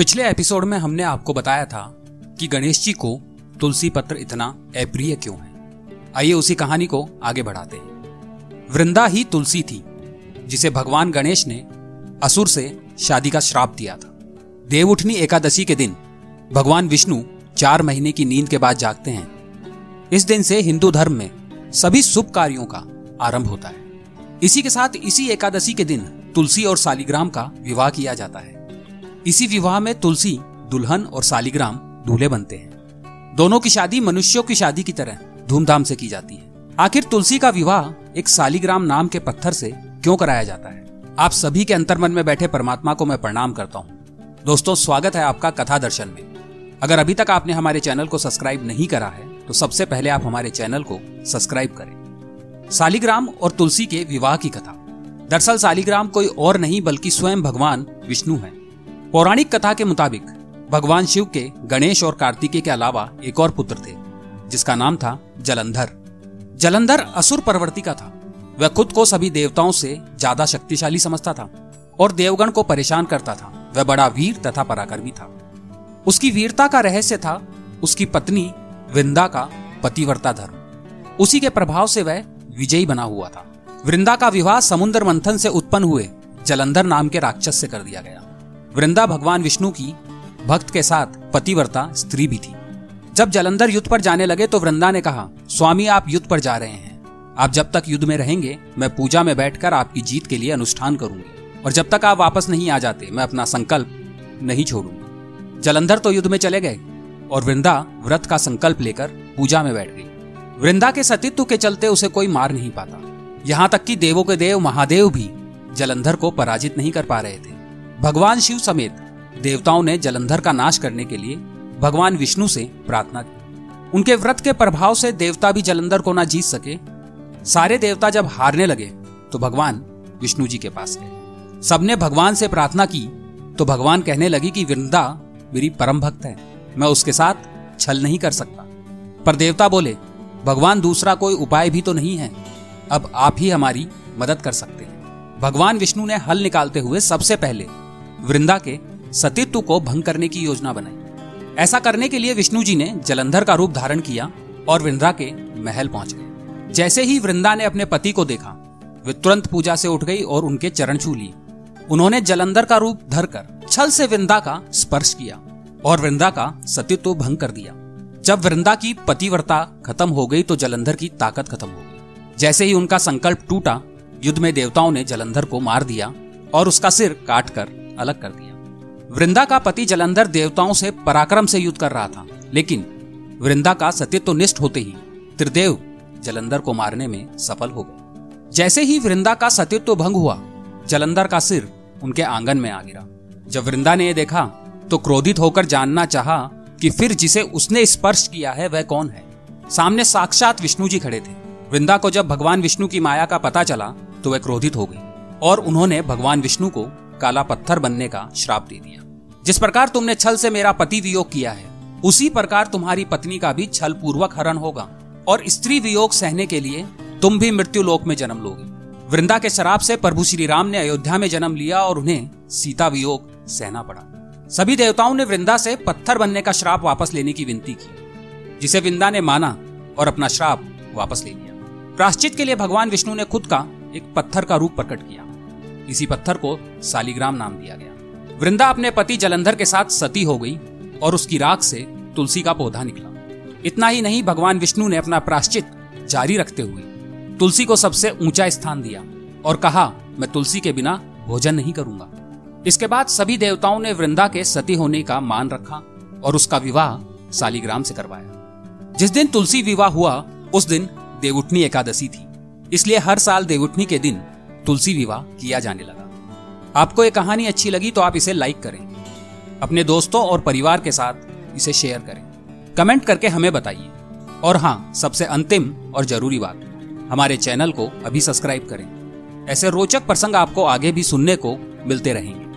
पिछले एपिसोड में हमने आपको बताया था कि गणेश जी को तुलसी पत्र इतना अप्रिय क्यों है? आइए उसी कहानी को आगे बढ़ाते हैं। वृंदा ही तुलसी थी, जिसे भगवान गणेश ने असुर से शादी का श्राप दिया था। देवउठनी एकादशी के दिन भगवान विष्णु चार महीने की नींद के बाद जागते हैं। इस दिन से हिंदू धर्म में सभी शुभ कार्यों का आरंभ होता है। इसी के साथ इसी एकादशी के दिन तुलसी और सालिग्राम का विवाह किया जाता है। इसी विवाह में तुलसी, दुल्हन और सालिग्राम दूल्हे बनते हैं। दोनों की शादी मनुष्यों की शादी की तरह धूमधाम से की जाती है। आखिर तुलसी का विवाह एक सालिग्राम नाम के पत्थर से क्यों कराया जाता है? आप सभी के अंतर्मन में बैठे परमात्मा को मैं प्रणाम करता हूँ। दोस्तों, स्वागत है आपका कथा दर्शन में। अगर अभी तक आपने हमारे चैनल को सब्सक्राइब नहीं करा है तो सबसे पहले आप हमारे चैनल को सब्सक्राइब करें। सालिग्राम और तुलसी के विवाह की कथा। दरअसल सालिग्राम कोई और नहीं, बल्कि स्वयं भगवान विष्णु है। पौराणिक कथा के मुताबिक, भगवान शिव के गणेश और कार्तिकेय के अलावा एक और पुत्र थे, जिसका नाम था जलंधर। जलंधर असुर परवर्ती का था। वह खुद को सभी देवताओं से ज़्यादा शक्तिशाली समझता था और देवगण को परेशान करता था। वह बड़ा वीर तथा पराक्रमी था। उसकी वीरता का रहस्य था उसकी पत्नी वृंदा का पतिवर्ता धर्म। उसी के प्रभाव से वह विजयी बना हुआ था। वृंदा का विवाह समुद्र मंथन से उत्पन्न हुए जलंधर नाम के राक्षस से कर दिया गया। वृंदा भगवान विष्णु की भक्त के साथ पतिवर्ता स्त्री भी थी। जब जलंधर युद्ध पर जाने लगे तो वृंदा ने कहा, स्वामी, आप युद्ध पर जा रहे हैं। आप जब तक युद्ध में रहेंगे, मैं पूजा में बैठकर आपकी जीत के लिए अनुष्ठान करूँगी। और जब तक आप वापस नहीं आ जाते, मैं अपना संकल्प नहीं छोड़ूँगी। जलंधर तो युद्ध में चले गए, और वृंदा व्रत का संकल्प लेकर पूजा में बैठ गई। वृंदा के सतीत्व के चलते उसे कोई मार नहीं पाता। यहाँ तक कि देवों के देव महादेव भी जलंधर को पराजित नहीं कर पा रहे थे। भगवान शिव समेत देवताओं ने जलंधर का नाश करने के लिए भगवान विष्णु से प्रार्थना की। उनके व्रत के प्रभाव से देवता भी जलंधर को ना जीत सके। सारे देवता जब हारने लगे तो भगवान विष्णु जी के पास गए। सबने भगवान से प्रार्थना की तो भगवान कहने लगी कि वृंदा, मेरी परम भक्त है, मैं उसके साथ छल नहीं कर सकता। पर देवता बोले, भगवान दूसरा कोई उपाय भी तो नहीं है, अब आप ही हमारी मदद कर सकते हैं। भगवान विष्णु ने हल निकालते हुए सबसे पहले वृंदा के सतीत्व को भंग करने की योजना बनाई। ऐसा करने के लिए विष्णु जी ने जलंधर का रूप धारण किया और वृंदा के महल पहुँच गए। जैसे ही वृंदा ने अपने पति को देखा, वे तुरंत पूजा से उठ गई और उनके चरण छू लिए। उन्होंने जलंधर का रूप धरकर छल से वृंदा का स्पर्श किया और वृंदा का सतीत्व भंग कर दिया। जब वृंदा की पतिव्रता खत्म हो गई तो जलंधर की ताकत खत्म हो गई। जैसे ही उनका संकल्प टूटा, युद्ध में देवताओं ने जलंधर को मार दिया और उसका सिर काट कर अलग कर दिया। वृंदा का पति जलंधर देवताओं से पराक्रम से युद्ध कर रहा था, लेकिन वृंदा का सत्यत्व निष्ठ होते ही त्रिदेव जलंधर को मारने में सफल हो गए। जैसे ही वृंदा का सत्यत्व भंग हुआ, जलंधर का सिर उनके आँगन में आ गिरा। जब वृंदा ने यह देखा तो क्रोधित होकर जानना चाहा कि फिर जिसे उसने स्पर्श किया है, वह कौन है। सामने साक्षात विष्णु जी खड़े थे। वृंदा को जब भगवान विष्णु की माया का पता चला तो वह क्रोधित हो गई और उन्होंने भगवान विष्णु को काला पत्थर बनने का श्राप दे दिया। जिस प्रकार तुमने छल से मेरा पति वियोग किया है, उसी प्रकार तुम्हारी पत्नी का भी छल पूर्वक हरण होगा। और स्त्री वियोग सहने के लिए तुम भी मृत्यु लोक में जन्म लोगे। वृंदा के शराब से प्रभु श्री राम ने अयोध्या में जन्म लिया और उन्हें सीता वियोग सहना पड़ा। सभी देवताओं ने वृंदा से पत्थर बनने का श्राप वापस लेने की विनती की, जिसे वृंदा ने माना और अपना श्राप वापस ले लिया। प्राश्चित के लिए भगवान विष्णु ने खुद का एक पत्थर का रूप प्रकट किया। इसी पत्थर को सालिग्राम नाम दिया गया। वृंदा अपने पति जलंधर के साथ सती हो गई और उसकी राख से तुलसी का पौधा निकला। इतना ही नहीं, भगवान विष्णु ने अपना प्राश्चित जारी रखते हुए तुलसी को सबसे ऊँचा स्थान दिया और कहा, मैं तुलसी के बिना भोजन नहीं करूँगा। इसके बाद सभी देवताओं ने वृंदा के सती होने का मान रखा और उसका विवाह सालिग्राम से करवाया। जिस दिन तुलसी विवाह हुआ, उस दिन देवउठनी एकादशी थी। इसलिए हर साल देवउठनी के दिन तुलसी विवाह किया जाने लगा। आपको ये कहानी अच्छी लगी तो आप इसे लाइक करें अपने दोस्तों और परिवार के साथ इसे शेयर करें। कमेंट करके हमें बताइए। और हाँ सबसे अंतिम और ज़रूरी बात, हमारे चैनल को अभी सब्सक्राइब करें। ऐसे रोचक प्रसंग आपको आगे भी सुनने को मिलते रहेंगे।